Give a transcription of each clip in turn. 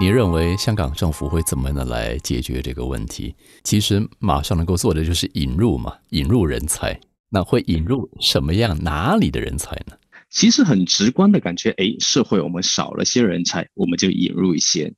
你认为香港政府会怎么呢来解决这个问题？其实马上能够做的就是引入嘛，引入人才。那会引入什么样哪里的人才呢？其实很直观的感觉，哎，社会我们少了些人才，我们就引入一些，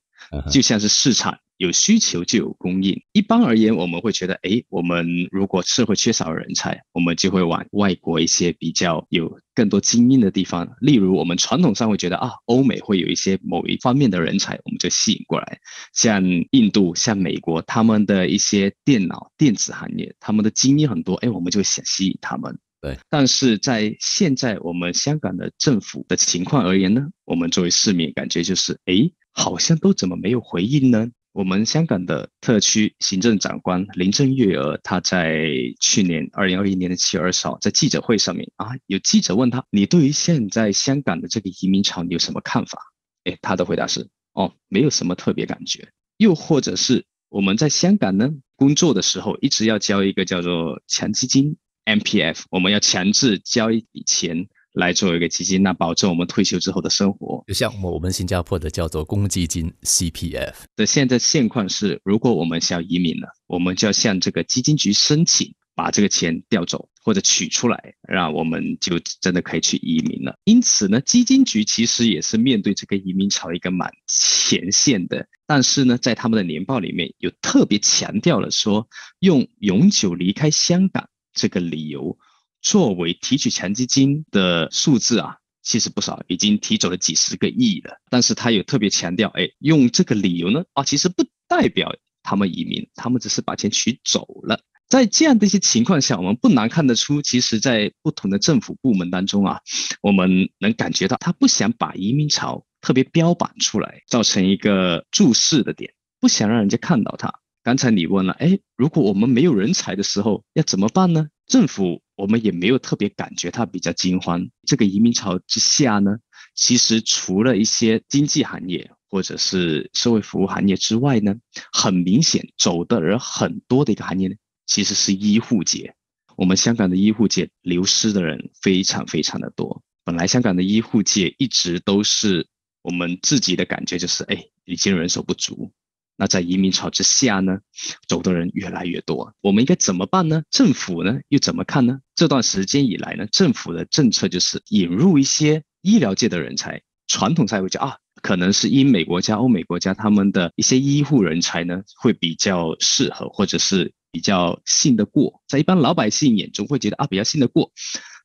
就像是市场。有需求就有供应。一般而言，我们会觉得，哎，我们如果社会缺少人才，我们就会往外国一些比较有更多精英的地方。例如，我们传统上会觉得啊，欧美会有一些某一方面的人才，我们就吸引过来。像印度、像美国，他们的一些电脑、电子行业，他们的精英很多，哎，我们就想吸引他们。对。但是在现在我们香港的政府的情况而言呢，我们作为市民感觉就是，哎，好像都怎么没有回应呢？我们香港的特区行政长官林郑月娥，她在去年二零二一年的七月二十号在记者会上面啊，有记者问她，你对于现在香港的这个移民潮你有什么看法？哎，她的回答是，哦，没有什么特别感觉。又或者是我们在香港呢工作的时候，一直要交一个叫做强基金 M P F，我们要强制交一笔钱。来作为一个基金，那保证我们退休之后的生活。就像我们新加坡的叫做公积金 CPF 的现在现况是，如果我们想要移民了，我们就要向这个基金局申请，把这个钱调走或者取出来，让我们就真的可以去移民了。因此呢，基金局其实也是面对这个移民潮一个蛮前线的，但是呢，在他们的年报里面有特别强调了说，用永久离开香港这个理由。作为提取强基金的数字啊，其实不少，已经提走了几十个亿了。但是他有特别强调，哎，用这个理由呢，啊，其实不代表他们移民，他们只是把钱取走了。在这样的一些情况下，我们不难看得出，其实，在不同的政府部门当中啊，我们能感觉到他不想把移民潮特别标榜出来，造成一个注视的点，不想让人家看到他。刚才你问了，哎，如果我们没有人才的时候要怎么办呢？政府我们也没有特别感觉它比较惊慌。这个移民潮之下呢，其实除了一些经济行业或者是社会服务行业之外呢，很明显走的人很多的一个行业呢，其实是医护界。我们香港的医护界流失的人非常非常的多。本来香港的医护界一直都是我们自己的感觉就是，哎，已经人手不足。那在移民潮之下呢，走的人越来越多，我们应该怎么办呢？政府呢又怎么看呢？这段时间以来呢，政府的政策就是引入一些医疗界的人才。传统才会讲啊，可能是英美国家、欧美国家他们的一些医护人才呢会比较适合，或者是比较信得过，在一般老百姓眼中会觉得啊比较信得过。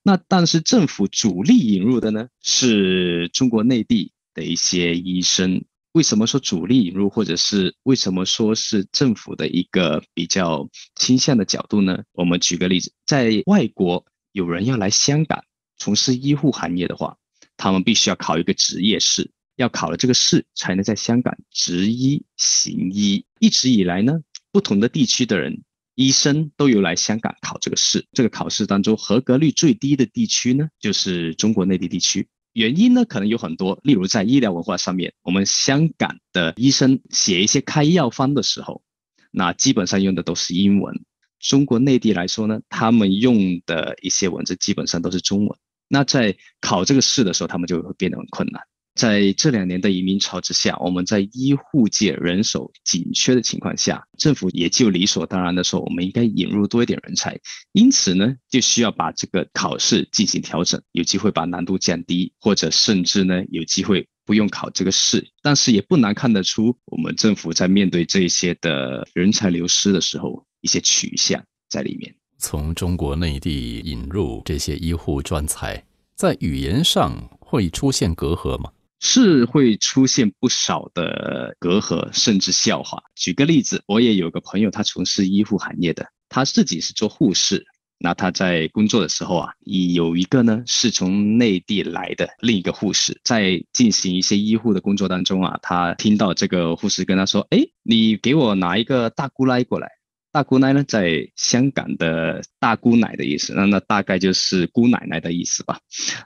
那但是政府主力引入的呢是中国内地的一些医生。为什么说主力引入，或者是为什么说是政府的一个比较倾向的角度呢？我们举个例子，在外国有人要来香港从事医护行业的话，他们必须要考一个执业试，要考了这个试才能在香港执医行医。一直以来呢，不同的地区的人医生都有来香港考这个试，这个考试当中合格率最低的地区呢，就是中国内地地区。原因呢，可能有很多，例如在医疗文化上面，我们香港的医生写一些开药方的时候，那基本上用的都是英文。中国内地来说呢，他们用的一些文字基本上都是中文。那在考这个试的时候，他们就会变得很困难。在这两年的移民潮之下，我们在医护界人手紧缺的情况下，政府也就理所当然的说，我们应该引入多一点人才。因此呢，就需要把这个考试进行调整，有机会把难度降低，或者甚至呢，有机会不用考这个试。但是也不难看得出，我们政府在面对这些的人才流失的时候，一些取向在里面。从中国内地引入这些医护专才，在语言上会出现隔阂吗？是会出现不少的隔阂，甚至笑话。举个例子，我也有个朋友，他从事医护行业的，他自己是做护士。那他在工作的时候啊，有一个呢是从内地来的另一个护士，在进行一些医护的工作当中啊，他听到这个护士跟他说：“哎，你给我拿一个大姑奶过来。”大姑奶呢，在香港的大姑奶的意思，那那大概就是姑奶奶的意思吧。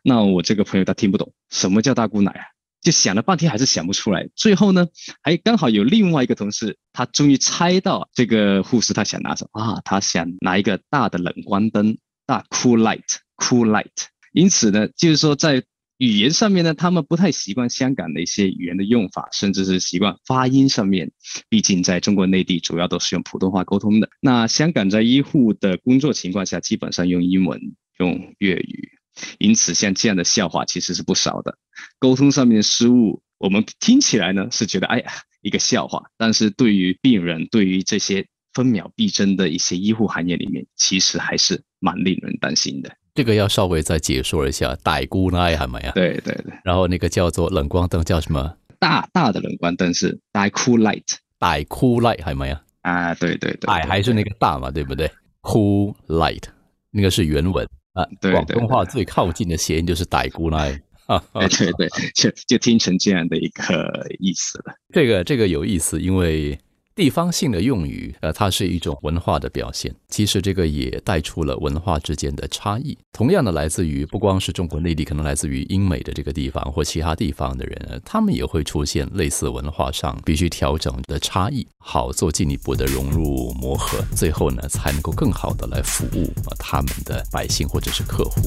那我这个朋友他听不懂什么叫大姑奶啊。就想了半天还是想不出来，最后呢，还刚好有另外一个同事，他终于猜到这个护士他想拿什么啊，他想拿一个大的冷光灯，大 cool light，cool light。因此呢，就是说在语言上面呢，他们不太习惯香港的一些语言的用法，甚至是习惯发音上面。毕竟在中国内地，主要都是用普通话沟通的。那香港在医护的工作情况下，基本上用英文、用粤语，因此像这样的笑话其实是不少的。沟通上面的失误，我们听起来呢是觉得哎呀一个笑话，但是对于病人，对于这些分秒必争的一些医护行业里面，其实还是蛮令人担心的。这个要稍微再解说一下，歹姑奶係咪啊？对对对。然后那个叫做冷光灯叫什么？大大的冷光灯是 die cool light，歹 cool light 係咪啊？啊，对对对。歹还是那个大嘛，对不对？cool light 那个是原文啊。对广东话最靠近的谐音就是歹姑奶。啊，对对，就就听成这样的一个意思了。这个这个有意思，因为。地方性的用语，呃，它是一种文化的表现。其实这个也带出了文化之间的差异。同样的，来自于不光是中国内地，可能来自于英美的这个地方或其他地方的人，他们也会出现类似文化上必须调整的差异，好做进一步的融入磨合，最后呢才能够更好的来服务他们的百姓或者是客户。